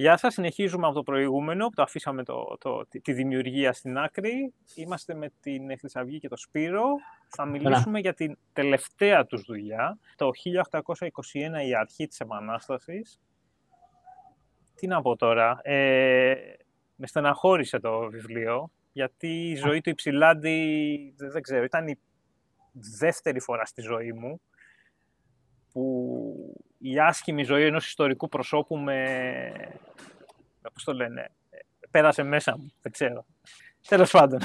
Γεια σας, συνεχίζουμε από το προηγούμενο, που το αφήσαμε το, το, τη δημιουργία στην άκρη. Είμαστε με την Χρυσαυγή και το Σπύρο. Θα μιλήσουμε για την τελευταία τους δουλειά, το 1821 η αρχή της Επανάστασης. Τι να πω τώρα, ε, με στεναχώρησε το βιβλίο, γιατί η ζωή του Υψηλάντη, δεν ξέρω, ήταν η δεύτερη φορά στη ζωή μου που η άσχημη ζωή ενός ιστορικού προσώπου με, πώς το λένε, πέρασε μέσα μου, δεν ξέρω. Τέλος πάντων.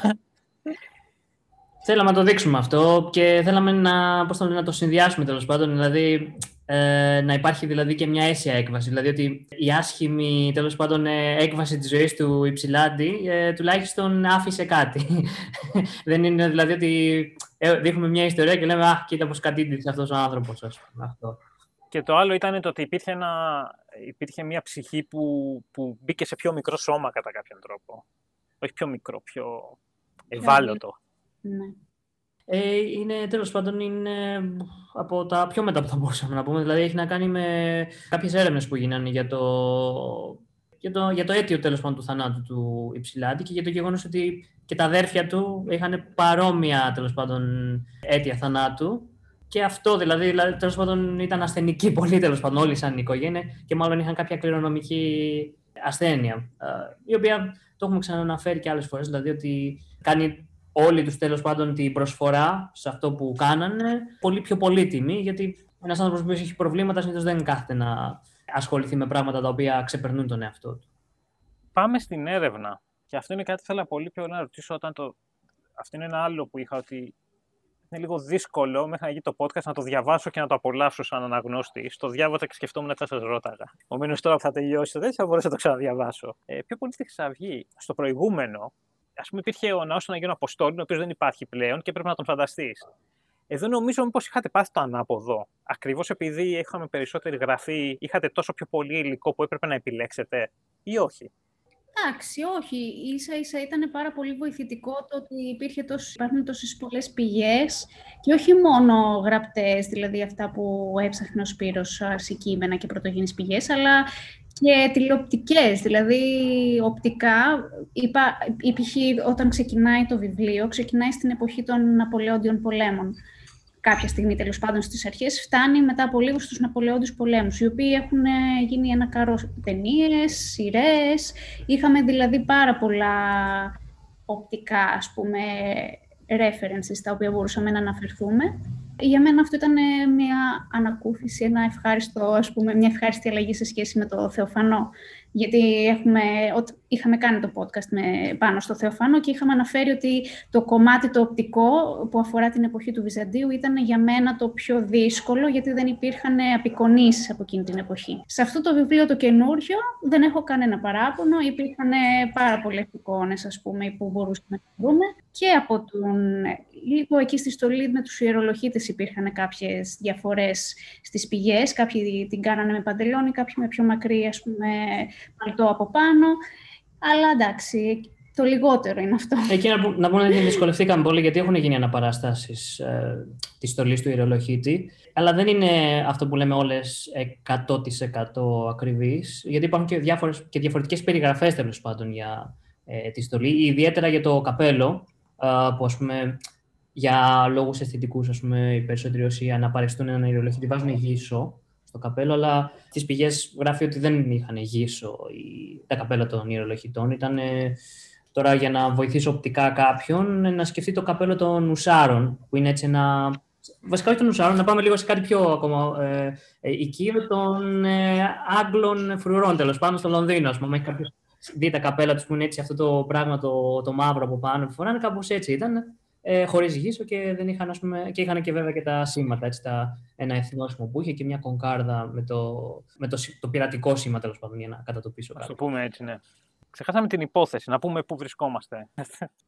Θέλαμε να το δείξουμε αυτό και θέλαμε να, πώς το, λένε, να το συνδυάσουμε τέλος πάντων, δηλαδή ε, να υπάρχει δηλαδή και μια αίσια έκβαση. Δηλαδή ότι η άσχημη τέλος πάντων ε, έκβαση της ζωής του Υψηλάντη ε, τουλάχιστον άφησε κάτι. Δεν είναι δηλαδή ότι ε, δείχνουμε μια ιστορία και λέμε «Αχ, κοίτα πώς κατήντησε αυτός ο άνθρωπος». Ας πούμε, αυτό. Και το άλλο ήταν το ότι υπήρχε, ένα, υπήρχε μια ψυχή που, που μπήκε σε πιο μικρό σώμα κατά κάποιον τρόπο. Όχι πιο μικρό, πιο ευάλωτο. Ναι. Ε, είναι, τέλος πάντων, είναι από τα πιο μετά που θα μπορούσαμε να πούμε. Δηλαδή, έχει να κάνει με κάποιες έρευνες που γίνανε για το, για το, για το αίτιο, τέλος πάντων, του θανάτου του Υψηλάντη και για το γεγονός ότι και τα αδέρφια του είχαν παρόμοια, τέλος πάντων, αίτια θανάτου. Και αυτό δηλαδή, δηλαδή τέλος πάντων ήταν ασθενική πολύ, τέλος πάντων, όλοι σαν οικογένεια και μάλλον είχαν κάποια κληρονομική ασθένεια. Η οποία το έχουμε ξαναναφέρει και άλλες φορές, δηλαδή ότι κάνει όλοι τους τέλος πάντων την προσφορά σε αυτό που κάνανε πολύ πιο πολύτιμη, γιατί ένας άνθρωπος που έχει προβλήματα συνήθως δεν κάθεται να ασχοληθεί με πράγματα τα οποία ξεπερνούν τον εαυτό του. Πάμε στην έρευνα. Και αυτό είναι κάτι που θέλω πολύ πιο να ρωτήσω όταν το. Αυτό είναι ένα άλλο που είχα ότι είναι λίγο δύσκολο μέχρι να γίνει το podcast να το διαβάσω και να το απολαύσω σαν αναγνώστη. Στο διάβασα και σκεφτόμουν ότι θα σας ρώταγα. Ομένω τώρα που θα τελειώσει το τέτοιο θα μπορέσω να το ξαναδιαβάσω. Ε, πιο πολύ στη Χρυσαυγή. Στο προηγούμενο, ας πούμε, υπήρχε ο ναός των Αγίων Αποστόλων, ο οποίος δεν υπάρχει πλέον και πρέπει να τον φανταστείς. Εδώ νομίζω μήπως είχατε πάθει το ανάποδο. Ακριβώς επειδή είχαμε περισσότερη γραφή, είχατε τόσο πιο πολύ υλικό που έπρεπε να επιλέξετε, ή όχι; Εντάξει, όχι. Ίσα ίσα ήταν πάρα πολύ βοηθητικό το ότι υπήρχε τόσο, υπάρχουν τόσες πολλές πηγές και όχι μόνο γραπτές, δηλαδή αυτά που έψαχνε ο Σπύρος σε κείμενα και πρωτογενείς πηγές, αλλά και τηλεοπτικές, δηλαδή οπτικά. Είπα, όταν ξεκινάει το βιβλίο, ξεκινάει στην εποχή των Ναπολεόντιων πολέμων κάποια στιγμή τέλος πάντων στις αρχές, φτάνει μετά από λίγο στους Ναπολεόντιους πολέμους, οι οποίοι έχουν ε, γίνει ένα καρός ταινίες, σειρές. Είχαμε δηλαδή πάρα πολλά οπτικά, ας πούμε, references τα οποία μπορούσαμε να αναφερθούμε. Για μένα αυτό ήταν ε, μια ανακούφιση, ένα ευχάριστο, ας πούμε, μια ευχάριστη αλλαγή σε σχέση με το Θεοφανό. Γιατί έχουμε, είχαμε κάνει το podcast με, πάνω στο Θεοφάνο και είχαμε αναφέρει ότι το κομμάτι το οπτικό που αφορά την εποχή του Βυζαντίου ήταν για μένα το πιο δύσκολο γιατί δεν υπήρχαν απεικονίσεις από εκείνη την εποχή. Σε αυτό το βιβλίο το καινούριο δεν έχω κανένα παράπονο, υπήρχαν πάρα πολλές εικόνες ας πούμε που μπορούσαμε να δούμε και από τον λίγο εκεί στη στολή με τους ιερολογίτες υπήρχαν κάποιες διαφορές στις πηγές, κάποιοι την κάνανε με παντελόνι, κάποιοι με πιο μακρύ ας πούμε παλτό από πάνω. Αλλά εντάξει, το λιγότερο είναι αυτό. Εκεί να, να πούμε ότι δυσκολευτήκαμε πολύ γιατί έχουν γίνει αναπαραστάσεις ε, της στολής του ιερολογίτη. Αλλά δεν είναι αυτό που λέμε όλες 100% ακριβείς, γιατί υπάρχουν και, διάφορες, και διαφορετικές περιγραφές τέλος πάντων για ε, τη στολή. Ιδιαίτερα για το καπέλο, ε, που ας πούμε για λόγους αισθητικούς, οι περισσότεροι όσοι αναπαριστούν ένα ιερολογίτη βάζουν γύσο στο καπέλο, αλλά στι πηγές γράφει ότι δεν είχαν γύσο τα καπέλα των ιερολογητών. Ήταν τώρα για να βοηθήσω οπτικά κάποιον να σκεφτεί το καπέλο των ουσάρων, που είναι έτσι ένα. Βασικά όχι των ουσάρων, να πάμε λίγο σε κάτι πιο ακόμα ε, ε, οικείο των ε, Άγγλων φρουρών, τέλος πάντων, στο Λονδίνο. Α πούμε, έχει κάποιο δει τα καπέλα τους που είναι έτσι αυτό το πράγμα το, το μαύρο από πάνω που φοράνε, κάπως έτσι ήταν ε, χωρίς γύσο και, δεν είχαν, ας πούμε, και είχαν και βέβαια και τα σήματα, έτσι, τα, ένα εθνόσημο που είχε και μια κονκάρδα με το, με το, το πειρατικό σήμα τέλος πάντων για να κατατοπίσω κάτι. Α το πούμε έτσι, ναι. Ξεχάσαμε την υπόθεση, να πούμε πού βρισκόμαστε.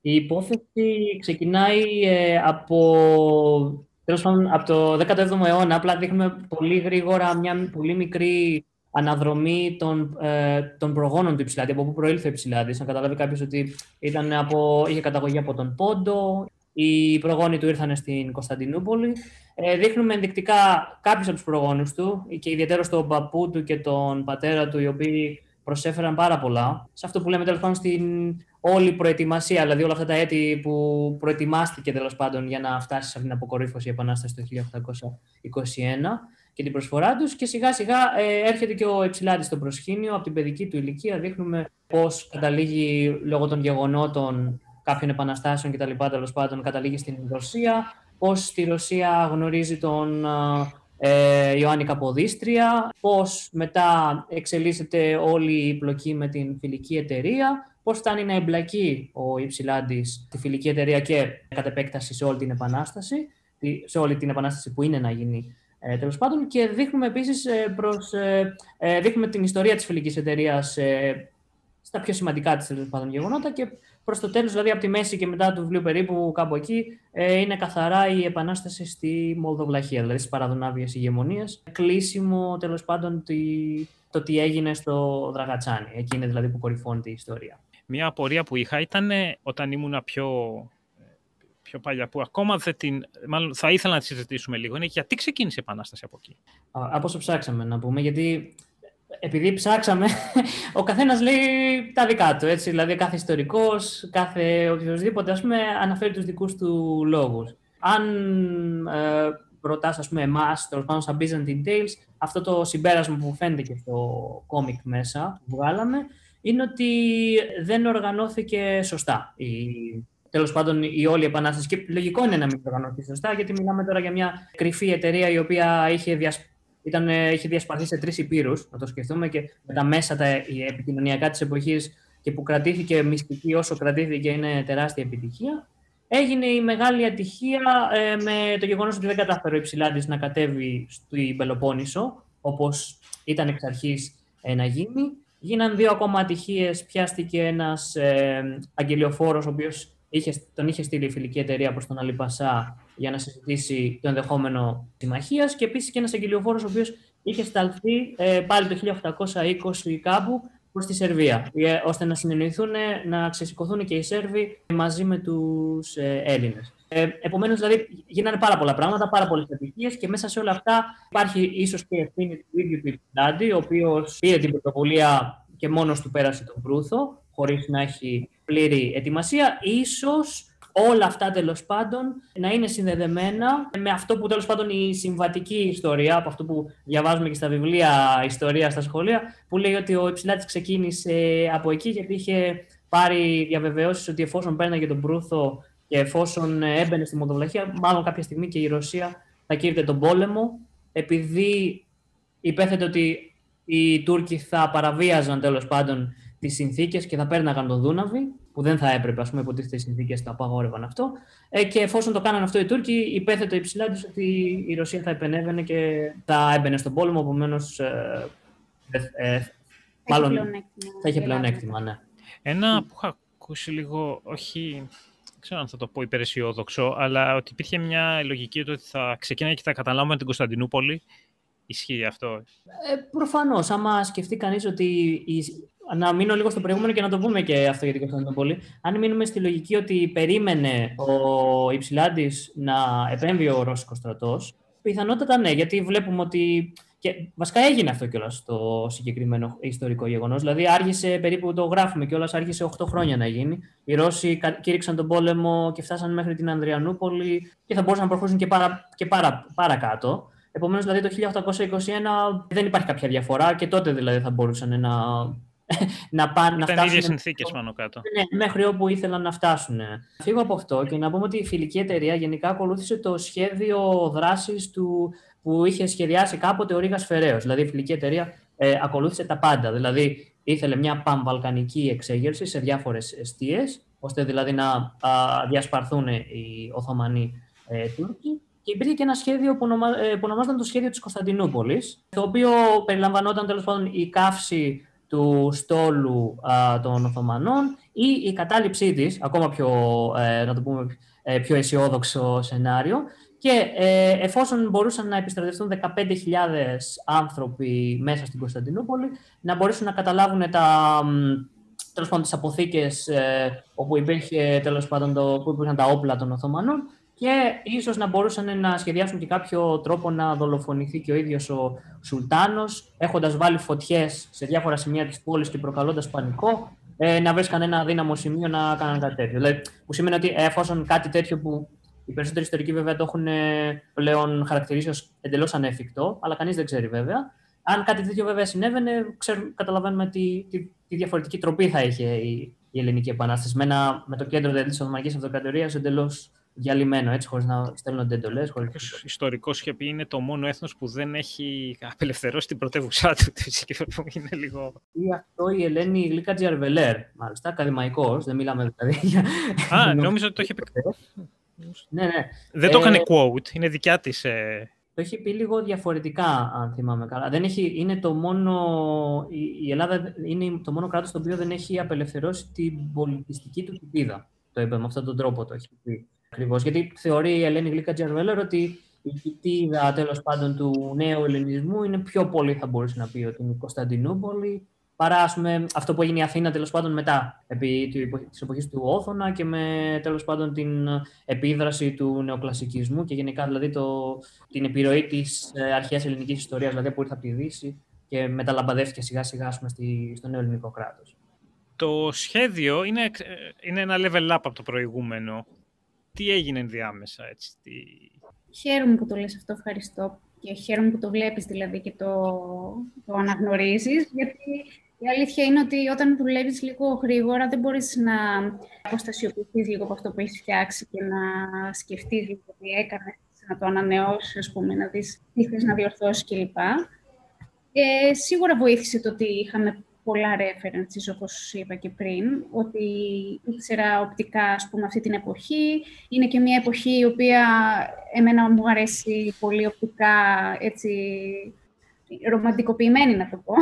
Η υπόθεση ξεκινάει ε, από, τέλος πάντων, από το 17ο αιώνα. Απλά δείχνουμε πολύ γρήγορα μια πολύ μικρή αναδρομή των, ε, των προγόνων του Υψηλάτη, από πού προήλθε ο Υψηλάτης. Να καταλάβει κάποιος ότι ήταν από, είχε καταγωγή από τον Πόντο, οι προγόνοι του ήρθαν στην Κωνσταντινούπολη. Ε, δείχνουμε ενδεικτικά κάποιους από τους προγόνους του και ιδιαίτερα τον παππού του και τον πατέρα του, οι οποίοι προσέφεραν πάρα πολλά. Σε αυτό που λέμε τέλος πάντων στην όλη προετοιμασία, δηλαδή όλα αυτά τα έτη που προετοιμάστηκε τέλος πάντων για να φτάσει σε αυτήν την αποκορύφωση η Επανάσταση το 1821 και την προσφορά τους. Και σιγά σιγά ε, έρχεται και ο Εψηλάτη στο προσκήνιο. Από την παιδική του ηλικία δείχνουμε πώς καταλήγει λόγω των γεγονότων κάποιων επαναστάσεων κτλ. Τέλος πάντων, καταλήγει στην Ρωσία. Πώς στη Ρωσία γνωρίζει τον ε, Ιωάννη Καποδίστρια, πώς μετά εξελίσσεται όλη η πλοκή με την φιλική εταιρεία, πώς φτάνει να εμπλακεί ο Υψηλάντης στη φιλική εταιρεία και κατ' επέκταση σε όλη την επανάσταση, σε όλη την επανάσταση που είναι να γίνει ε, τέλος πάντων. Και δείχνουμε επίσης ε, ε, ε, δείχνουμε την ιστορία της φιλικής εταιρείας ε, στα πιο σημαντικά της τέλος πάντων γεγονότα και προς το τέλος, δηλαδή από τη μέση και μετά του βιβλίου περίπου, κάπου εκεί, ε, είναι καθαρά η επανάσταση στη Μολδοβλαχία, δηλαδή στις παραδονάβιε ηγεμονίες. Κλείσιμο τέλος πάντων το τι έγινε στο Δραγατσάνι. Εκεί είναι δηλαδή που κορυφώνεται η ιστορία. Μία απορία που είχα ήταν όταν ήμουν πιο, πιο παλιά, που ακόμα δεν την, μάλλον θα ήθελα να τη συζητήσουμε λίγο, είναι γιατί ξεκίνησε η Επανάσταση από εκεί. Από όσο ψάξαμε να πούμε, γιατί επειδή ψάξαμε, ο καθένας λέει τα δικά του. Έτσι, δηλαδή, κάθε ιστορικός, κάθε οποιοδήποτε, ας πούμε, αναφέρει τους δικούς του λόγους. Αν ε, ρωτάς, ας πούμε, εμάς, τέλος πάντων, σαν Byzantine Tales, αυτό το συμπέρασμα που φαίνεται και στο κόμικ μέσα που βγάλαμε, είναι ότι δεν οργανώθηκε σωστά η τέλος πάντων η όλη επανάσταση. Και λογικό είναι να μην οργανωθεί σωστά, γιατί μιλάμε τώρα για μια κρυφή εταιρεία η οποία είχε διασπάσει ήταν, ε, είχε διασπαρθεί σε τρεις υπήρους, να το σκεφτούμε, και με τα μέσα τα επικοινωνιακά της εποχής και που κρατήθηκε μυστική όσο κρατήθηκε είναι τεράστια επιτυχία. Έγινε η μεγάλη ατυχία ε, με το γεγονός ότι δεν κατάφερε ο Υψηλάντη να κατέβει στην Πελοπόννησο, όπως ήταν εξ αρχής ε, να γίνει. Γίναν δύο ακόμα ατυχίες. Πιάστηκε ένας ε, αγγελιοφόρος, ο οποίος τον είχε στείλει η φιλική εταιρεία προς τον Αλιπασά για να συζητήσει το ενδεχόμενο συμμαχίας και επίσης και ένας αγγελιοφόρος ο οποίος είχε σταλθεί ε, πάλι το 1820 κάπου προς τη Σερβία, ε, ώστε να συνεννοηθούν, να ξεσηκωθούν και οι Σέρβοι μαζί με τους ε, Έλληνες. Ε, Επομένως, δηλαδή, γίνανε πάρα πολλά πράγματα, πάρα πολλές επιτυχίες και μέσα σε όλα αυτά υπάρχει ίσως και ευθύνη του ίδιου του Ιππιντάντη, ο οποίος πήρε την πρωτοβουλία και μόνος του πέρασε τον Προύθο, χωρίς να έχει πλήρη ετοιμασία. Ίσως όλα αυτά τέλος πάντων να είναι συνδεδεμένα με αυτό που τέλος πάντων η συμβατική ιστορία, από αυτό που διαβάζουμε και στα βιβλία ιστορία στα σχολεία, που λέει ότι ο Υψηλάτης ξεκίνησε από εκεί γιατί είχε πάρει διαβεβαιώσεις ότι εφόσον πέρναγε τον Προύθο και εφόσον έμπαινε στη Μοδοβλαχία, μάλλον κάποια στιγμή και η Ρωσία θα κήρυτε τον πόλεμο, επειδή υπέθετε ότι οι Τούρκοι θα παραβίαζαν τέλος πάντων τις συνθήκες και θα πέρναγαν τον Δούναβη, που δεν θα έπρεπε, ας πούμε, υποτίθεται οι συνθήκες το απαγόρευαν αυτό. Ε, και εφόσον το κάνανε αυτό οι Τούρκοι, υπέθετο υψηλά τους ότι η Ρωσία θα επενέβαινε και θα έμπαινε στον πόλεμο, επομένως. Ε, ε, μάλλον θα είχε πλεονέκτημα, ναι. Ένα που είχα ακούσει λίγο, όχι δεν ξέρω αν θα το πω υπεραισιόδοξο, αλλά ότι υπήρχε μια λογική ότι θα ξεκίναγε και θα καταλάβουμε την Κωνσταντινούπολη. Ισχύει αυτό; Ε, Προφανώς. Άμα σκεφτεί κανείς ότι η, να μείνω λίγο στο προηγούμενο και να το πούμε και αυτό για την Κωνσταντινούπολη. Αν μείνουμε στη λογική ότι περίμενε ο Υψηλάντης να επέμβει ο Ρώσικος στρατός, πιθανότατα ναι, γιατί βλέπουμε ότι. Και βασικά έγινε αυτό κιόλας το συγκεκριμένο ιστορικό γεγονός. Δηλαδή, άργησε περίπου, το γράφουμε κιόλας, άργησε 8 χρόνια να γίνει. Οι Ρώσοι κήρυξαν τον πόλεμο και φτάσαν μέχρι την Ανδριανούπολη και θα μπορούσαν να προχωρήσουν και, παρα, και παρα, παρακάτω. Επομένως, δηλαδή το 1821 δεν υπάρχει κάποια διαφορά και τότε δηλαδή θα μπορούσαν να να, πάνε, να φτάσουν. ίδιες συνθήκες πάνω κάτω. Ναι, μέχρι όπου ήθελαν να φτάσουν. Φύγω από αυτό και να πούμε ότι η φιλική εταιρεία γενικά ακολούθησε το σχέδιο δράσης του που είχε σχεδιάσει κάποτε ο Ρίγας Φεραίος. Δηλαδή η φιλική εταιρεία ε, ακολούθησε τα πάντα. Δηλαδή ήθελε μια πανβαλκανική εξέγερση σε διάφορες αιστείες, ώστε δηλαδή να α, διασπαρθούν οι Οθωμανοί ε, Τούρκοι. Και υπήρχε και ένα σχέδιο που, ονομα, ε, που ονομάζονταν το σχέδιο της Κωνσταντινούπολης, το οποίο περιλαμβανόταν τέλος πάντων η καύση του στόλου α, των Οθωμανών ή η κατάληψή της, ακόμα πιο, ε, να το πούμε, ε, πιο αισιόδοξο σενάριο, και ε, εφόσον μπορούσαν να επιστρατευτούν 15.000 άνθρωποι μέσα στην Κωνσταντινούπολη, να μπορέσουν να καταλάβουν τα, τέλος πάντων, τις αποθήκες όπου, υπήρχε, τέλος πάντων, το, που υπήρχαν τα όπλα των Οθωμανών και ίσως να μπορούσαν να σχεδιάσουν και κάποιο τρόπο να δολοφονηθεί και ο ίδιος ο Σουλτάνος, έχοντας βάλει φωτιές σε διάφορα σημεία της πόλης και προκαλώντας πανικό, ε, να βρει κανένα αδύναμο σημείο να κάνουν κάτι τέτοιο. Δηλαδή, που σημαίνει ότι εφόσον κάτι τέτοιο που οι περισσότεροι ιστορικοί βέβαια το έχουν ε, πλέον χαρακτηρίσει ως εντελώς ανέφικτο, αλλά κανείς δεν ξέρει βέβαια. Αν κάτι τέτοιο βέβαια συνέβαινε, ξέρουμε, καταλαβαίνουμε τι, τι, τι, διαφορετική τροπή θα είχε η, η Ελληνική Επανάσταση. Με, ένα, με το κέντρο δηλαδή, της Οθωμανικής Αυτοκρατορίας εντελώς διαλυμένο, έτσι, χωρίς να στέλνονται εντολές. Ο ιστορικός είχε πει είναι το μόνο έθνος που δεν έχει απελευθερώσει την πρωτεύουσά του. είναι λίγο. Ή αυτό η Ελένη Γλίκα Τζιαρβελέρ, μάλιστα, ακαδημαϊκός. Δεν μιλάμε δηλαδή. Α, νόμιζα ότι το είχε πει. ναι, ναι. Δεν το έκανε ε, quote, είναι δικιά της. Ε... Το έχει πει λίγο διαφορετικά, αν θυμάμαι καλά. Δεν έχει, είναι το μόνο, η Ελλάδα είναι το μόνο κράτος το οποίο δεν έχει απελευθερώσει την πολιτιστική του κοιτίδα. Το είπε με αυτόν τον τρόπο το έχει πει. Ακριβώς, γιατί θεωρεί η Ελένη Γλίκα Τζαρβέλερ ότι η κοιτίδα τέλος πάντων του νέου ελληνισμού είναι πιο πολύ, θα μπορούσε να πει, ότι είναι η Κωνσταντινούπολη, παρά αυτό που έγινε η Αθήνα τέλος πάντων μετά, επί της εποχής του Όθωνα και με τέλος πάντων την επίδραση του νεοκλασικισμού και γενικά δηλαδή το, την επιρροή της ε, αρχαίας ελληνικής ιστορίας, δηλαδή που ήρθε από τη Δύση και μεταλαμπαδεύτηκε σιγά σιγά στη, στο νέο ελληνικό κράτος. Το σχέδιο είναι, ε, είναι ένα level up από το προηγούμενο τι έγινε ενδιάμεσα, έτσι. Τι... Χαίρομαι που το λες αυτό, ευχαριστώ. Και χαίρομαι που το βλέπεις δηλαδή και το, το αναγνωρίζεις, γιατί η αλήθεια είναι ότι όταν δουλεύεις λίγο γρήγορα δεν μπορείς να αποστασιοποιηθείς λίγο από αυτό που έχεις φτιάξει και να σκεφτείς λίγο τι έκανες, να το ανανεώσεις, ας πούμε, να δεις τι θες να διορθώσεις κλπ. Ε, σίγουρα βοήθησε το ότι είχαμε πολλά references, όπως είπα και πριν, ότι ήξερα οπτικά, ας πούμε, αυτή την εποχή. Είναι και μια εποχή η οποία εμένα μου αρέσει πολύ οπτικά, έτσι, ρομαντικοποιημένη να το πω,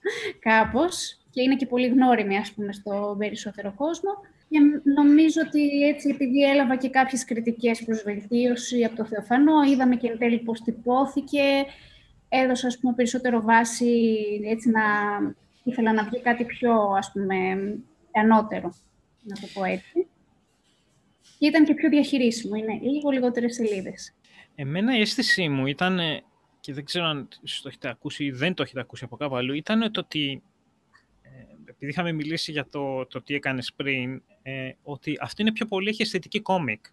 κάπως. Και είναι και πολύ γνώριμη, ας πούμε, στο περισσότερο κόσμο. Και νομίζω ότι έτσι, επειδή έλαβα και κάποιες κριτικές προς βελτίωση από το Θεοφανό, είδαμε και εν τέλει πώς τυπώθηκε, έδωσα, ας πούμε, περισσότερο βάση έτσι, να ήθελα να βγει κάτι πιο, ας πούμε, ανώτερο, να το πω έτσι. Και ήταν και πιο διαχειρίσιμο, είναι λίγο λιγότερες σελίδες. Εμένα η αίσθησή μου ήταν, και δεν ξέρω αν το έχετε ακούσει ή δεν το έχετε ακούσει από κάπου αλλού, ήταν το ότι, ε, επειδή είχαμε μιλήσει για το, το τι έκανες πριν, ε, ότι αυτό είναι πιο πολύ έχει αισθητική κόμικ.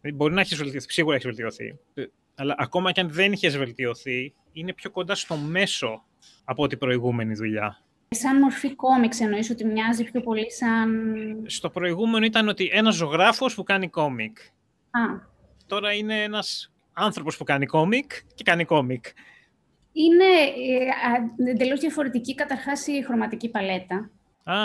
Δηλαδή, μπορεί να έχεις βελτιωθεί, σίγουρα έχει βελτιωθεί, ε, αλλά ακόμα και αν δεν είχες βελτιωθεί, είναι πιο κοντά στο μέσο από την προηγούμενη δουλειά. Σαν μορφή κόμιξ εννοείς ότι μοιάζει πιο πολύ σαν... Στο προηγούμενο ήταν ότι ένας ζωγράφος που κάνει κόμικ. Α. Τώρα είναι ένας άνθρωπος που κάνει κόμικ και κάνει κόμικ. Είναι ε, εντελώς διαφορετική καταρχάς η χρωματική παλέτα. Α,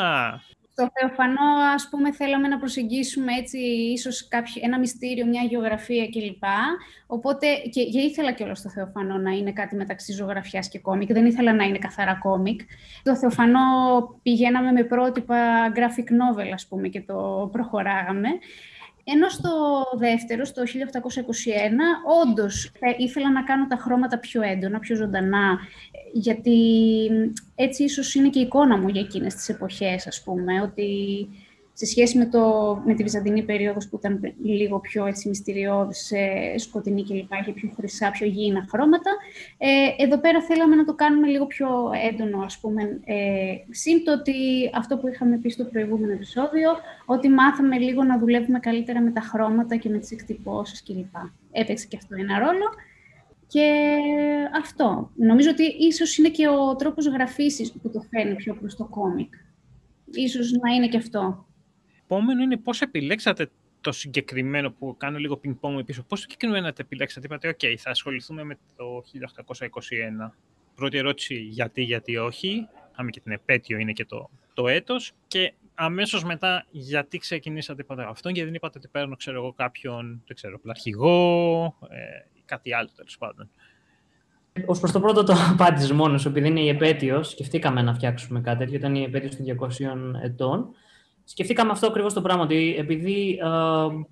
στο Θεοφανό, ας πούμε, θέλαμε να προσεγγίσουμε έτσι ίσως κάποιο, ένα μυστήριο, μια γεωγραφία κλπ. Οπότε, και, και ήθελα και όλο στο Θεοφανό να είναι κάτι μεταξύ ζωγραφιάς και κόμικ. Δεν ήθελα να είναι καθαρά κόμικ. Το Θεοφανό πηγαίναμε με πρότυπα graphic novel, ας πούμε, και το προχωράγαμε. Ενώ στο δεύτερο, στο 1821, όντως ήθελα να κάνω τα χρώματα πιο έντονα, πιο ζωντανά, γιατί έτσι ίσως είναι και η εικόνα μου για εκείνες τις εποχές, ας πούμε, ότι σε σχέση με, το, με τη Βυζαντινή περίοδος που ήταν λίγο πιο έτσι, μυστηριώδης, ε, σκοτεινή κλπ. και πιο χρυσά, πιο γήινα χρώματα. Ε, εδώ πέρα θέλαμε να το κάνουμε λίγο πιο έντονο, ας πούμε. Ε, συν το ότι αυτό που είχαμε πει στο προηγούμενο επεισόδιο, ότι μάθαμε λίγο να δουλεύουμε καλύτερα με τα χρώματα και με τις εκτυπώσεις κλπ. Έπαιξε και αυτό ένα ρόλο. Και αυτό. Νομίζω ότι ίσως είναι και ο τρόπος γραφής που το φέρνει πιο προς το κόμικ. Ίσως να είναι και αυτό επόμενο είναι πώς επιλέξατε το συγκεκριμένο που κάνω λίγο ping-pong πίσω. Πώς συγκεκριμένα το επιλέξατε. Είπατε, OK, θα ασχοληθούμε με το 1821. Πρώτη ερώτηση, γιατί, γιατί όχι. Άμε και την επέτειο είναι και το, το έτος. Και αμέσως μετά, γιατί ξεκινήσατε είπατε αυτό, γιατί δεν είπατε ότι παίρνω, ξέρω εγώ, κάποιον, δεν ξέρω, πλαρχηγό ε, ή κάτι άλλο, τέλος πάντων. Ω προς το πρώτο το απάντησε μόνος, επειδή είναι η επέτειος, σκεφτήκαμε να φτιάξουμε κάτι τέτοιο. Ήταν η επέτειος των 200 ετών σκεφτήκαμε αυτό ακριβώς το πράγμα, ότι επειδή ε,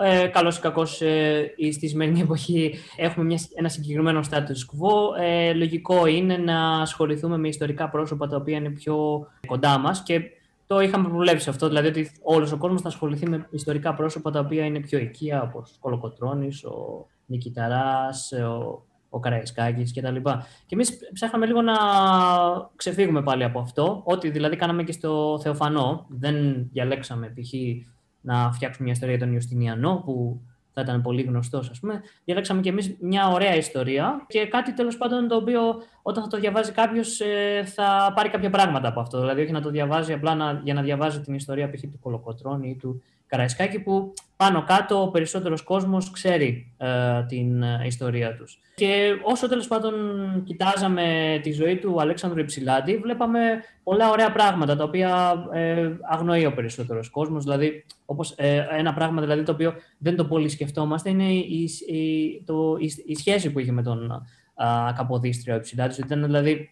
ε, καλώς ή κακώς ε, στη σημερινή εποχή έχουμε μια, ένα συγκεκριμένο status quo, ε, λογικό είναι να ασχοληθούμε με ιστορικά πρόσωπα τα οποία είναι πιο κοντά μας και το είχαμε προβλέψει αυτό, δηλαδή ότι όλος ο κόσμος θα ασχοληθεί με ιστορικά πρόσωπα τα οποία είναι πιο οικεία, όπως ο Κολοκοτρόνη, ο Νικηταράς, ο, ο Καραϊσκάκης κτλ. Και εμείς ψάχναμε λίγο να ξεφύγουμε πάλι από αυτό. Ό,τι δηλαδή κάναμε και στο Θεοφανό. Δεν διαλέξαμε π.χ. να φτιάξουμε μια ιστορία για τον Ιωστινιανό, που θα ήταν πολύ γνωστός, ας πούμε. Διαλέξαμε κι εμείς μια ωραία ιστορία και κάτι τέλος πάντων το οποίο όταν θα το διαβάζει κάποιος ε, θα πάρει κάποια πράγματα από αυτό. Δηλαδή, όχι να το διαβάζει απλά να, για να διαβάζει την ιστορία π.χ. του Κολοκοτρώνη ή του Καραϊσκάκη, που πάνω κάτω ο περισσότερος κόσμος ξέρει ε, την ε, ιστορία τους. Και όσο τέλος πάντων κοιτάζαμε τη ζωή του Αλέξανδρου Υψηλάντη, βλέπαμε πολλά ωραία πράγματα τα οποία ε, αγνοεί ο περισσότερος κόσμος. Δηλαδή, όπως, ε, ένα πράγμα δηλαδή, το οποίο δεν το πολύ σκεφτόμαστε είναι η, η, το, η, η σχέση που είχε με τον α, Καποδίστριο Υψηλάντη. Ήταν δηλαδή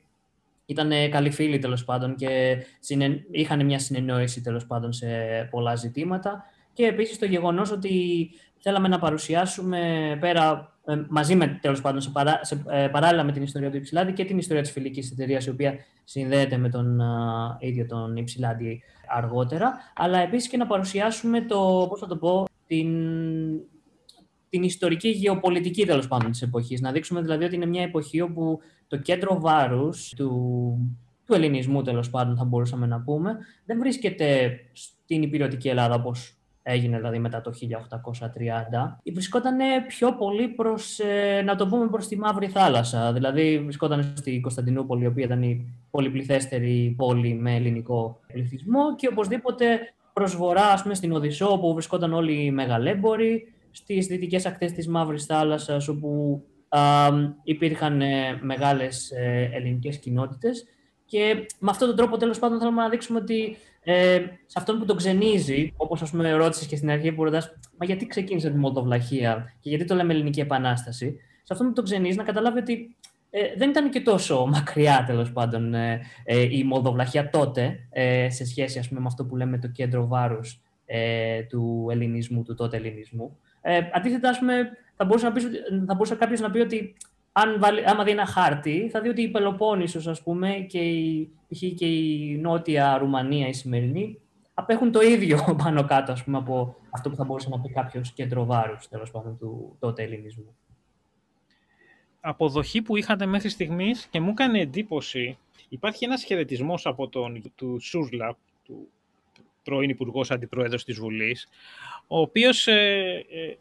ήταν καλοί φίλοι τέλος πάντων και συνε... είχαν μια συνεννόηση τέλος πάντων σε πολλά ζητήματα. Και επίσης το γεγονός ότι θέλαμε να παρουσιάσουμε πέρα ε, μαζί με τέλος πάντων σε, παρά, σε, ε, παράλληλα με την ιστορία του Υψηλάντη και την ιστορία της φιλικής εταιρείας, η οποία συνδέεται με τον ίδιο τον Υψηλάντη αργότερα, αλλά επίσης και να παρουσιάσουμε το, πώς θα το πω, την, την ιστορική γεωπολιτική τέλος πάντων της εποχής. Να δείξουμε δηλαδή ότι είναι μια εποχή όπου το κέντρο βάρους του, του ελληνισμού, τέλος πάντων, θα μπορούσαμε να πούμε, δεν βρίσκεται στην υπηρετική Ελλάδα όπως έγινε δηλαδή μετά το 1830, βρισκόταν πιο πολύ προς, ε, να το πούμε, προς τη Μαύρη Θάλασσα. Δηλαδή βρισκόταν στη Κωνσταντινούπολη, η οποία ήταν η πολυπληθέστερη πόλη με ελληνικό πληθυσμό και οπωσδήποτε προς βορρά, ας πούμε, στην Οδυσσό, όπου βρισκόταν όλοι οι μεγαλέμποροι, στις δυτικές ακτές της Μαύρης Θάλασσας, όπου α, υπήρχαν ε, μεγάλες ε, ελληνικές κοινότητες. Και με αυτόν τον τρόπο, τέλος πάντων, θέλουμε να δείξουμε ότι ε, σε αυτόν που τον ξενίζει, όπως ας πούμε ρώτησες και στην αρχή που ρωτάς, Μα γιατί ξεκίνησε τη Μολδοβλαχία και γιατί το λέμε Ελληνική Επανάσταση, σε αυτόν που τον ξενίζει να καταλάβει ότι ε, δεν ήταν και τόσο μακριά τέλος πάντων ε, ε, η Μολδοβλαχία τότε, ε, σε σχέση ας πούμε, με αυτό που λέμε το κέντρο βάρους ε, του ελληνισμού, του τότε ελληνισμού. Ε, αντίθετα, ας πούμε, θα μπορούσε, να πεις, θα μπορούσε κάποιος να πει ότι αν βάλει, άμα δει ένα χάρτη, θα δει ότι η Πελοπόννησος, ας πούμε, και η, και η νότια Ρουμανία, η σημερινή, απέχουν το ίδιο πάνω κάτω, ας πούμε, από αυτό που θα μπορούσε να πει κάποιος κέντρο βάρους, τέλος πάντων, του τότε ελληνισμού. Αποδοχή που είχατε μέχρι στιγμής και μου έκανε εντύπωση, υπάρχει ένας χαιρετισμός από τον του Σούρλα, του πρώην Υπουργός Αντιπρόεδρος της Βουλής, ο οποίος ε, ε,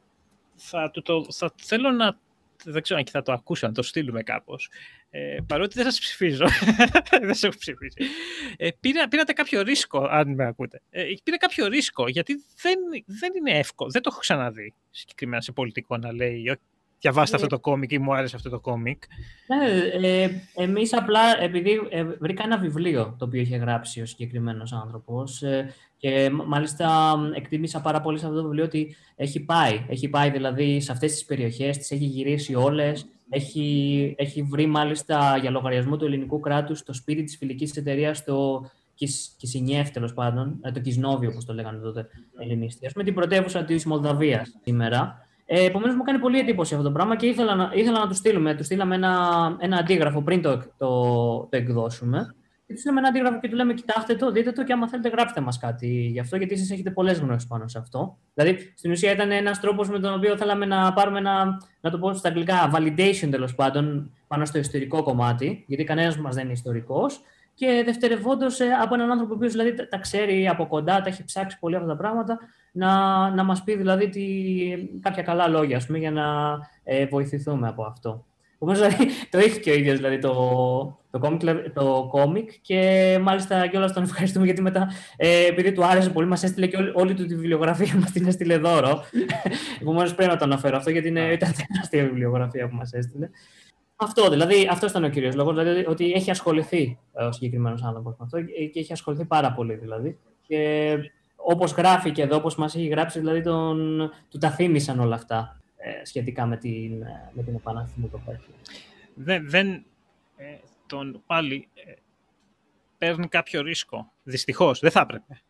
θα, το, θα θέλω να δεν ξέρω αν και θα το ακούσω, να το στείλουμε κάπως. Ε, παρότι δεν σας ψηφίζω, δεν σε έχω ψηφίσει. Ε, πήρα, πήρατε κάποιο ρίσκο, αν με ακούτε. Ε, πήρα κάποιο ρίσκο, γιατί δεν, δεν είναι εύκολο. Δεν το έχω ξαναδεί συγκεκριμένα σε πολιτικό να λέει διαβάστε αυτό το κόμικ ή μου άρεσε αυτό το κόμικ. Ναι, ε, εμείς απλά, επειδή ε, βρήκα ένα βιβλίο το οποίο είχε γράψει ο συγκεκριμένος άνθρωπος ε, και μάλιστα εκτίμησα πάρα πολύ σε αυτό το βιβλίο ότι έχει πάει. Έχει πάει δηλαδή σε αυτές τις περιοχές, τις έχει γυρίσει όλες. Έχει, έχει βρει μάλιστα για λογαριασμό του ελληνικού κράτους το σπίτι της φιλικής εταιρείας στο Κισινιέφ, τέλος πάντων, ε, το Κισνόβιο, όπως το λέγανε τότε ελληνιστέ, με την πρωτεύουσα της Μολδαβίας σήμερα. Ε, Επομένως, μου κάνει πολύ εντύπωση αυτό το πράγμα και ήθελα να, ήθελα να του στείλουμε. Του στείλαμε ένα, ένα αντίγραφο πριν το, το, το εκδώσουμε. Και του στείλαμε ένα αντίγραφο και του λέμε: Κοιτάξτε το, δείτε το και άμα θέλετε, γράψτε μας κάτι γι' αυτό, γιατί εσείς έχετε πολλές γνώσεις πάνω σε αυτό. Δηλαδή, στην ουσία ήταν ένας τρόπος με τον οποίο θέλαμε να πάρουμε ένα, να το πω στα αγγλικά, validation τέλος πάντων πάνω στο ιστορικό κομμάτι, γιατί κανένας μας δεν είναι ιστορικός. Και δευτερευόντως ε, από έναν άνθρωπο που δηλαδή, τα ξέρει από κοντά, τα έχει ψάξει πολύ αυτά τα πράγματα, να, να μας πει δηλαδή τι, κάποια καλά λόγια πούμε, για να ε, βοηθηθούμε από αυτό. Όμως δηλαδή, το έχει και ο ίδιος δηλαδή, το, το, κόμικ, το κόμικ και μάλιστα κιόλας τον ευχαριστούμε γιατί μετά ε, επειδή του άρεσε πολύ μας έστειλε και όλη, όλη του τη βιβλιογραφία μας την έστειλε δώρο. Επομένως πρέπει να το αναφέρω αυτό γιατί είναι, ήταν τεράστια βιβλιογραφία που μας έστειλε. Αυτό δηλαδή, αυτός ήταν ο κύριος λόγος, δηλαδή ότι έχει ασχοληθεί ο συγκεκριμένος άνθρωπος με αυτό και έχει ασχοληθεί πάρα πολύ δηλαδή. Και όπως γράφει και εδώ, όπως μας έχει γράψει, δηλαδή τον, του τα θύμισαν όλα αυτά ε, σχετικά με την, με την επανάσταση του Δεν, δεν ε, τον πάλι ε, παίρνει κάποιο ρίσκο. Δυστυχώς, δεν θα έπρεπε.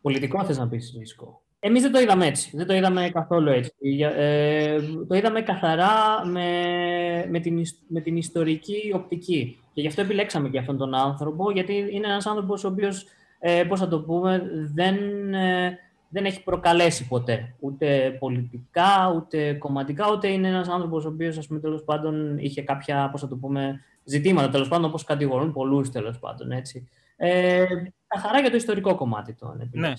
Πολιτικό θες να πεις ρίσκο. Εμείς δεν το είδαμε έτσι. Δεν το είδαμε καθόλου έτσι. Ε, το είδαμε καθαρά με, με, την, με την ιστορική οπτική. Και γι' αυτό επιλέξαμε και αυτόν τον άνθρωπο, γιατί είναι ένας άνθρωπος ο οποίος ε, πώς θα το πούμε, δεν, ε, δεν έχει προκαλέσει ποτέ. Ούτε πολιτικά, ούτε κομματικά, ούτε είναι ένας άνθρωπος ο οποίος, ας πούμε, τέλος πάντων, είχε κάποια, πώς θα το πούμε, ζητήματα, τέλος πάντων, όπως κατηγορούν πολλούς, τέλος πάντων, έτσι. Ε, τα χαρά για το ιστορικό κομμάτι των ναι.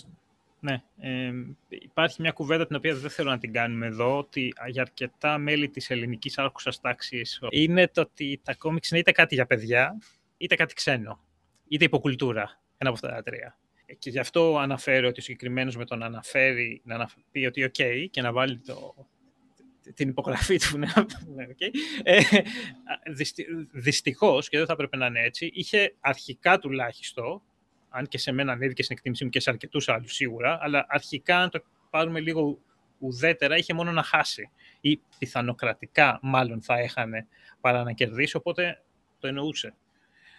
Ναι. Ε, υπάρχει μια κουβέντα την οποία δεν θέλω να την κάνουμε εδώ, ότι για αρκετά μέλη της ελληνικής άρχουσας τάξης είναι το ότι τα κόμιξ είναι είτε κάτι για παιδιά, είτε κάτι ξένο, είτε υποκουλτούρα, ένα από αυτά τα τρία. Και γι' αυτό αναφέρω ότι ο συγκεκριμένος με τον αναφέρει, να πει ότι OK και να βάλει το, την υπογραφή του. Ναι, okay. ε, δυστυχώς, και δεν θα έπρεπε να είναι έτσι, είχε αρχικά τουλάχιστον αν και σε μένα ανέβηκε στην εκτίμησή μου και σε αρκετούς άλλους σίγουρα, αλλά αρχικά, αν το πάρουμε λίγο ουδέτερα, είχε μόνο να χάσει. Ή πιθανοκρατικά, μάλλον, θα έχανε παρά να κερδίσει, οπότε το εννοούσε.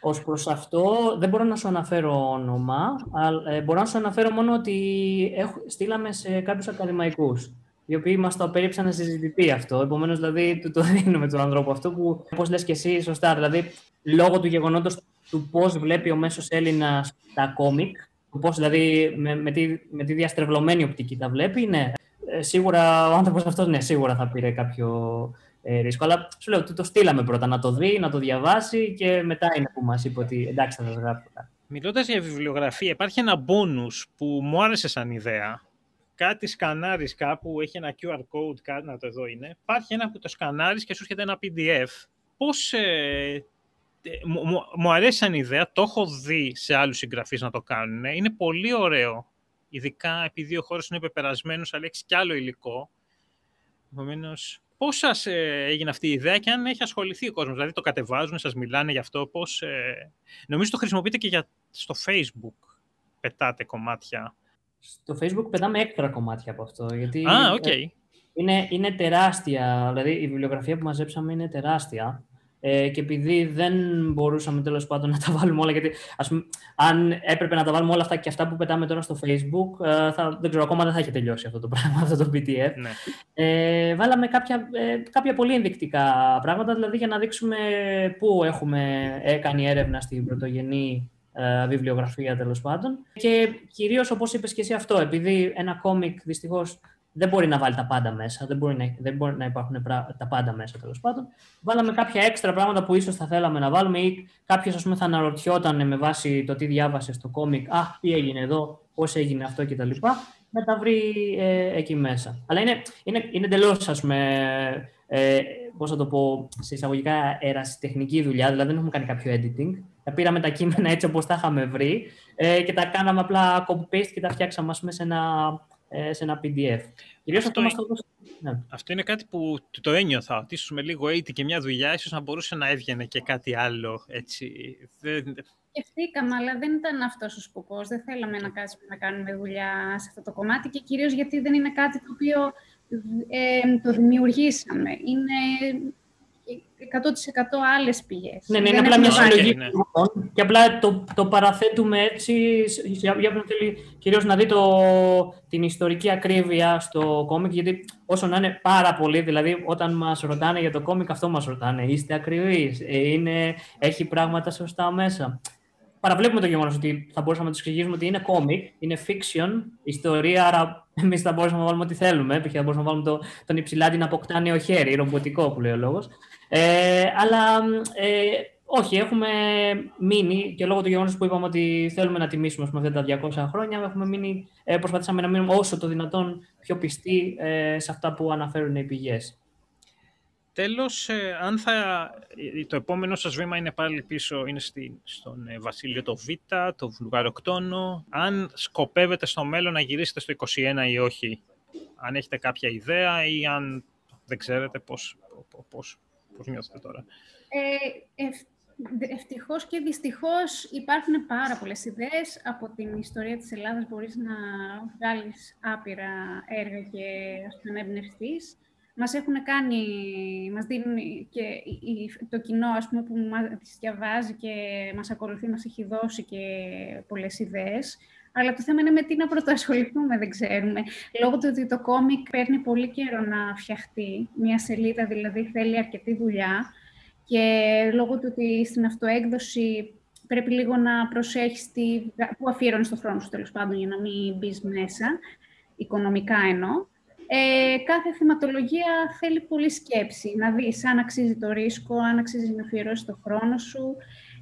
Ω προς αυτό, δεν μπορώ να σου αναφέρω όνομα, αλλά ε, μπορώ να σου αναφέρω μόνο ότι στείλαμε σε κάποιους ακαδημαϊκούς, οι οποίοι μας το απέριψαν να συζητηθεί αυτό. Επομένως, δηλαδή, το, το δίνουμε τον άνθρωπο αυτό που, όπως λες και εσύ, σωστά. Δηλαδή, λόγω του γεγονότος του πώς βλέπει ο μέσος Έλληνας τα κόμικ, του πώς δηλαδή με, με, τη, με τη διαστρεβλωμένη οπτική τα βλέπει, ναι. Ε, σίγουρα ο άνθρωπος αυτός, ναι, σίγουρα θα πήρε κάποιο ε, ρίσκο. Αλλά σου λέω, το, το στείλαμε πρώτα να το δει, να το διαβάσει και μετά είναι που μας είπε ότι εντάξει, θα σας γράψω. Μιλώντας για βιβλιογραφία, υπάρχει ένα bonus που μου άρεσε σαν ιδέα. Κάτι σκανάρεις κάπου, έχει ένα QR code, κάτι να το εδώ είναι. Υπάρχει ένα που το σκανάρεις και σου έρχεται ένα PDF. Πώς ε, μου, μου αρέσει σαν ιδέα, το έχω δει σε άλλους συγγραφείς να το κάνουν. Είναι πολύ ωραίο, ειδικά επειδή ο χώρος είναι υπεπερασμένος, αλλά έχει κι άλλο υλικό. Επομένως, πώς σας ε, έγινε αυτή η ιδέα και αν έχει ασχοληθεί ο κόσμος, δηλαδή το κατεβάζουν, σας μιλάνε γι' αυτό, πώς... Ε, νομίζω το χρησιμοποιείτε και για, στο Facebook, πετάτε κομμάτια. Στο Facebook πετάμε έξτρα κομμάτια από αυτό, γιατί... Α, okay. είναι, είναι τεράστια, δηλαδή η βιβλιογραφία που μαζέψαμε είναι τεράστια. Ε, και επειδή δεν μπορούσαμε τέλος πάντων να τα βάλουμε όλα, γιατί ας πούμε, αν έπρεπε να τα βάλουμε όλα αυτά και αυτά που πετάμε τώρα στο Facebook, ε, θα, δεν ξέρω, ακόμα δεν θα έχει τελειώσει αυτό το πράγμα, αυτό το PDF. Ναι. Ε, βάλαμε κάποια, ε, κάποια πολύ ενδεικτικά πράγματα, δηλαδή για να δείξουμε πού έχουμε κάνει έρευνα στην πρωτογενή ε, βιβλιογραφία τέλος πάντων. Και κυρίως, όπως είπες και εσύ αυτό, επειδή ένα κόμικ δυστυχώς δεν μπορεί να βάλει τα πάντα μέσα, δεν μπορεί να, δεν μπορεί να υπάρχουν τα πάντα μέσα τέλος πάντων. Βάλαμε κάποια έξτρα πράγματα που ίσως θα θέλαμε να βάλουμε ή κάποιος θα αναρωτιόταν με βάση το τι διάβασε στο κόμικ, Α, τι έγινε εδώ, πώς έγινε αυτό κτλ. Να τα βρει ε, εκεί μέσα. Αλλά είναι, είναι, είναι εντελώς, ας πούμε, ε, πώς θα το πω, σε εισαγωγικά ερασιτεχνική δουλειά, δηλαδή δεν έχουμε κάνει κάποιο editing. Τα πήραμε τα κείμενα έτσι όπως τα είχαμε βρει ε, και τα κάναμε απλά copy-paste και τα φτιάξαμε ας πούμε, σε ένα ε, σε ένα PDF. Κυρίως αυτό, αυτό, ναι. αυτό είναι κάτι που το ένιωθα, ότι ίσως με λίγο AIDS και μια δουλειά, ίσως να μπορούσε να έβγαινε και κάτι άλλο, έτσι. Σκεφτήκαμε, αλλά δεν ήταν αυτός ο σκοπός. Δεν θέλαμε να κάτσουμε να κάνουμε δουλειά σε αυτό το κομμάτι και κυρίως γιατί δεν είναι κάτι το οποίο ε, το δημιουργήσαμε. Είναι 100% άλλες πηγές. Ναι, ναι, είναι απλά μια συλλογή ναι. και απλά το, το παραθέτουμε έτσι για όποιον θέλει κυρίως να δει το, την ιστορική ακρίβεια στο κόμικ, γιατί όσο να είναι πάρα πολύ, δηλαδή όταν μας ρωτάνε για το κόμικ αυτό μας ρωτάνε, είστε ακριβείς, ε, είναι, έχει πράγματα σωστά μέσα. Παραβλέπουμε το γεγονός ότι θα μπορούσαμε να τους εξηγήσουμε ότι είναι κόμικ, είναι fiction, ιστορία, άρα εμείς θα μπορούσαμε να βάλουμε ό,τι θέλουμε. Π.χ. θα μπορούσαμε να βάλουμε το, τον Υψηλάντη να αποκτά νέο χέρι, ρομποτικό που λέει ο λόγος. Ε, αλλά ε, όχι, έχουμε μείνει και λόγω του γεγονός που είπαμε ότι θέλουμε να τιμήσουμε με αυτά τα 200 χρόνια, έχουμε μείνει, ε, προσπαθήσαμε να μείνουμε όσο το δυνατόν πιο πιστοί ε, σε αυτά που αναφέρουν οι πηγές. Τέλος, ε, αν θα, ε, το επόμενο σας βήμα είναι πάλι πίσω, είναι στη, στον ε, Βασίλειο το Β, το Βουλγαροκτόνο. Αν σκοπεύετε στο μέλλον να γυρίσετε στο 21 ή όχι, αν έχετε κάποια ιδέα ή αν δεν ξέρετε πώς, πώς, πώς νιώθετε τώρα; Ε, ευ, ευτυχώς και δυστυχώς υπάρχουν πάρα πολλές ιδέες. Από την ιστορία της Ελλάδας μπορείς να βγάλεις άπειρα έργα και να εμπνευστείς μας έχουν κάνει, μας δίνουν και το κοινό ας πούμε, που μας διαβάζει και μας ακολουθεί, μας έχει δώσει και πολλές ιδέες. Αλλά το θέμα είναι με τι να πρωτοασχοληθούμε, δεν ξέρουμε. Λόγω του ότι το κόμικ παίρνει πολύ καιρό να φτιαχτεί, μια σελίδα δηλαδή θέλει αρκετή δουλειά και λόγω του ότι στην αυτοέκδοση πρέπει λίγο να προσέχεις τι, που αφιερώνεις το χρόνο σου, τέλος πάντων, για να μην μπεις μέσα, οικονομικά εννοώ. Ε, κάθε θεματολογία θέλει πολύ σκέψη, να δεις αν αξίζει το ρίσκο, αν αξίζει να αφιερώσεις το χρόνο σου.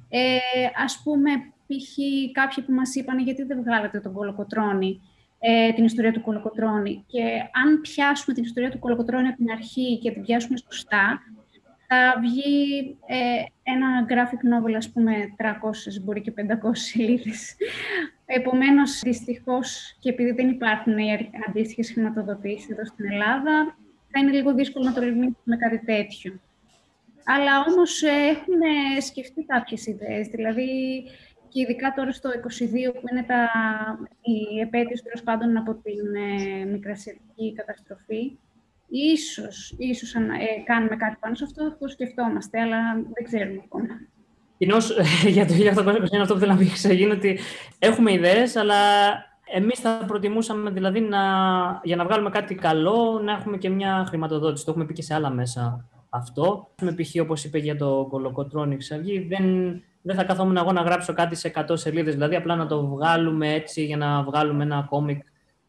Ε, ας πούμε, π.χ. κάποιοι που μας είπαν γιατί δεν βγάλατε τον Κολοκοτρώνη, ε, την ιστορία του Κολοκοτρώνη. Και αν πιάσουμε την ιστορία του Κολοκοτρώνη από την αρχή και την πιάσουμε σωστά, θα βγει ε, ένα graphic novel, ας πούμε, 300, μπορεί και 500 σελίδες. Επομένως, δυστυχώς, και επειδή δεν υπάρχουν οι αντίστοιχες χρηματοδοτήσεις εδώ στην Ελλάδα, θα είναι λίγο δύσκολο να το με κάτι τέτοιο. Αλλά όμως ε, έχουμε σκεφτεί κάποιες ιδέες, δηλαδή και ειδικά τώρα στο 22 που είναι τα, η επέτειος τέλος πάντων από την ε, μικρασιατική καταστροφή, ίσως, ίσως αν, ε, κάνουμε κάτι πάνω σε αυτό, το σκεφτόμαστε, αλλά δεν ξέρουμε ακόμα. Κοινώς για το 1821 αυτό που θέλω να πει είναι ότι έχουμε ιδέες, αλλά εμείς θα προτιμούσαμε δηλαδή να, για να βγάλουμε κάτι καλό να έχουμε και μια χρηματοδότηση. Το έχουμε πει και σε άλλα μέσα αυτό. Με π.χ. όπως είπε για το κολοκοτρόνι Ξαυγή, δεν, δεν θα καθόμουν εγώ να γράψω κάτι σε 100 σελίδες, δηλαδή απλά να το βγάλουμε έτσι για να βγάλουμε ένα κόμικ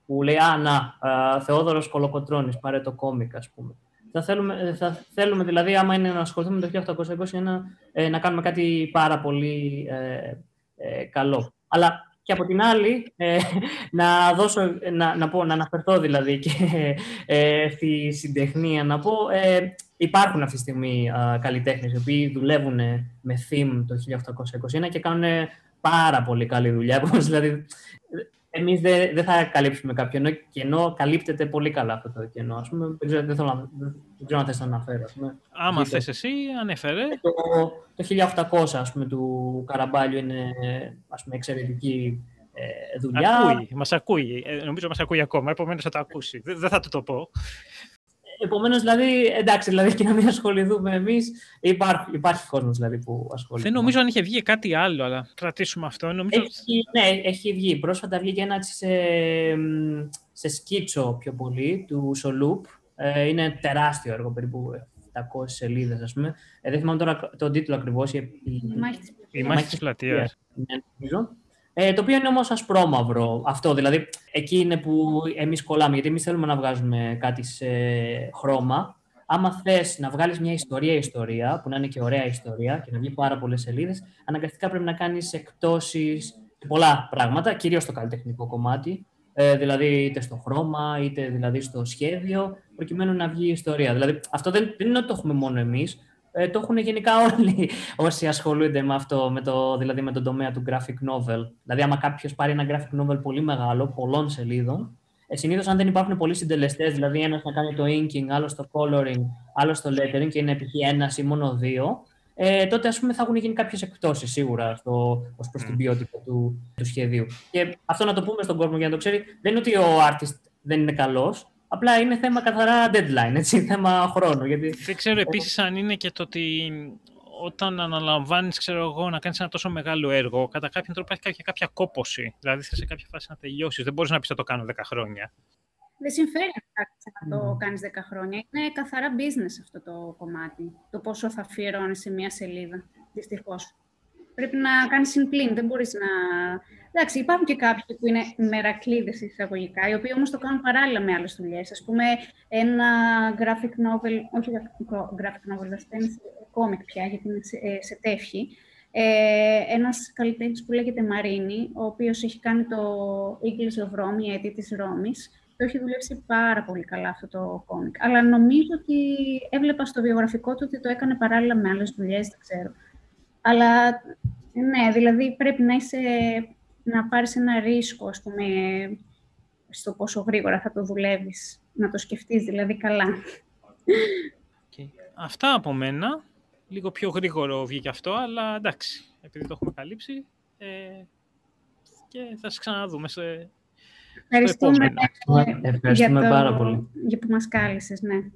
που λέει «Α, να, Θεόδωρος Κολοκοτρώνης, πάρε το κόμικ», ας πούμε. Θα θέλουμε, θα θέλουμε δηλαδή, άμα είναι να ασχοληθούμε με το 1821, να, ε, να κάνουμε κάτι πάρα πολύ ε, ε, καλό. Αλλά και από την άλλη, ε, να, δώσω, να, να, πω, να αναφερθώ δηλαδή και ε, στη συντεχνία, να πω, ε, υπάρχουν αυτή τη στιγμή ε, καλλιτέχνες οι οποίοι δουλεύουν με theme το 1821 και κάνουν πάρα πολύ καλή δουλειά. δηλαδή, εμείς δεν δε θα καλύψουμε κάποιο κενό, κενό, καλύπτεται πολύ καλά αυτό το κενό. Ας πούμε, δεν, ξέρω, δεν, θέλω να, δεν ξέρω αν θες να αναφέρω. Ας πούμε. Άμα θες εσύ, ανέφερε. Το, το 1800 ας πούμε, του Καραμπάλιου είναι ας πούμε, εξαιρετική ε, δουλειά. Ακούει, μας ακούει. Ε, νομίζω μας ακούει ακόμα, επομένως θα το ακούσει. Δεν, δεν θα του το πω. Επομένως, δηλαδή, εντάξει, δηλαδή και να μην ασχοληθούμε εμείς, υπάρχει, υπάρχει κόσμος δηλαδή, που ασχολείται. Δεν νομίζω αν είχε βγει κάτι άλλο, αλλά κρατήσουμε αυτό. Νομίζω... Έχει, ναι, έχει βγει. Πρόσφατα βγήκε ένα σε, σε σκίτσο πιο πολύ του Σολούπ. Ε, είναι τεράστιο έργο, περίπου 700 σελίδες, ας πούμε. Ε, δεν θυμάμαι τώρα τον τίτλο ακριβώς. Η, η μάχη της πλατείας. Ναι, ε, το οποίο είναι όμως ασπρόμαυρο αυτό. Δηλαδή, εκεί είναι που εμείς κολλάμε. Γιατί εμείς θέλουμε να βγάζουμε κάτι σε χρώμα. Άμα θες να βγάλεις μια ιστορία ιστορία, που να είναι και ωραία ιστορία και να βγει πάρα πολλές σελίδες, αναγκαστικά πρέπει να κάνεις εκπτώσεις πολλά πράγματα, κυρίως στο καλλιτεχνικό κομμάτι. Ε, δηλαδή, είτε στο χρώμα, είτε δηλαδή στο σχέδιο, προκειμένου να βγει η ιστορία. Δηλαδή, αυτό δεν, δεν είναι ότι το έχουμε μόνο εμείς ε, το έχουν γενικά όλοι όσοι ασχολούνται με αυτό, με το, δηλαδή με τον τομέα του graphic novel. Δηλαδή, άμα κάποιος πάρει ένα graphic novel πολύ μεγάλο, πολλών σελίδων, ε, συνήθως αν δεν υπάρχουν πολλοί συντελεστές, δηλαδή ένας να κάνει το inking, άλλος το coloring, άλλος το lettering και είναι π.χ. ένας ή μόνο δύο, ε, τότε ας πούμε θα έχουν γίνει κάποιες εκπτώσεις σίγουρα ως προς την ποιότητα του, του σχεδίου. Και αυτό να το πούμε στον κόσμο για να το ξέρει, δεν είναι ότι ο artist δεν είναι καλός, Απλά είναι θέμα καθαρά deadline, έτσι, θέμα χρόνου. Γιατί... Δεν ξέρω επίσης αν είναι και το ότι όταν αναλαμβάνεις, ξέρω εγώ, να κάνεις ένα τόσο μεγάλο έργο, κατά κάποιον τρόπο έχει κάποια, κάποια κόποση. Δηλαδή, θες σε κάποια φάση να τελειώσεις. Δεν μπορείς να πεις θα το κάνω 10 χρόνια. Δεν συμφέρει να το κάνεις 10 χρόνια. Είναι καθαρά business αυτό το κομμάτι. Το πόσο θα αφιερώνεις σε μία σελίδα. Δυστυχώς. Πρέπει να κάνεις συμπλήν. Δεν μπορείς να Εντάξει, υπάρχουν και κάποιοι που είναι μερακλείδες εισαγωγικά, οι οποίοι όμως το κάνουν παράλληλα με άλλες δουλειές. Α πούμε, ένα graphic novel, όχι graphic novel, δεν είναι κόμικ πια, γιατί είναι σε, ε, σε τεύχη. Ε, ένας καλλιτέχνης που λέγεται Μαρίνη, ο οποίος έχει κάνει το Eagles of Rome, η έτη της Ρώμης, το έχει δουλέψει πάρα πολύ καλά αυτό το κόμικ. Αλλά νομίζω ότι έβλεπα στο βιογραφικό του ότι το έκανε παράλληλα με άλλες δουλειές, δεν ξέρω. Αλλά ναι, δηλαδή πρέπει να είσαι να πάρεις ένα ρίσκο, ας πούμε, στο πόσο γρήγορα θα το δουλεύεις. Να το σκεφτείς δηλαδή καλά. Okay. Αυτά από μένα. Λίγο πιο γρήγορο βγήκε αυτό, αλλά εντάξει, επειδή το έχουμε καλύψει. Ε, και θα σας ξαναδούμε σε, Ευχαριστούμε, Ευχαριστούμε για πάρα πολύ. Για που μας κάλεσες, ναι.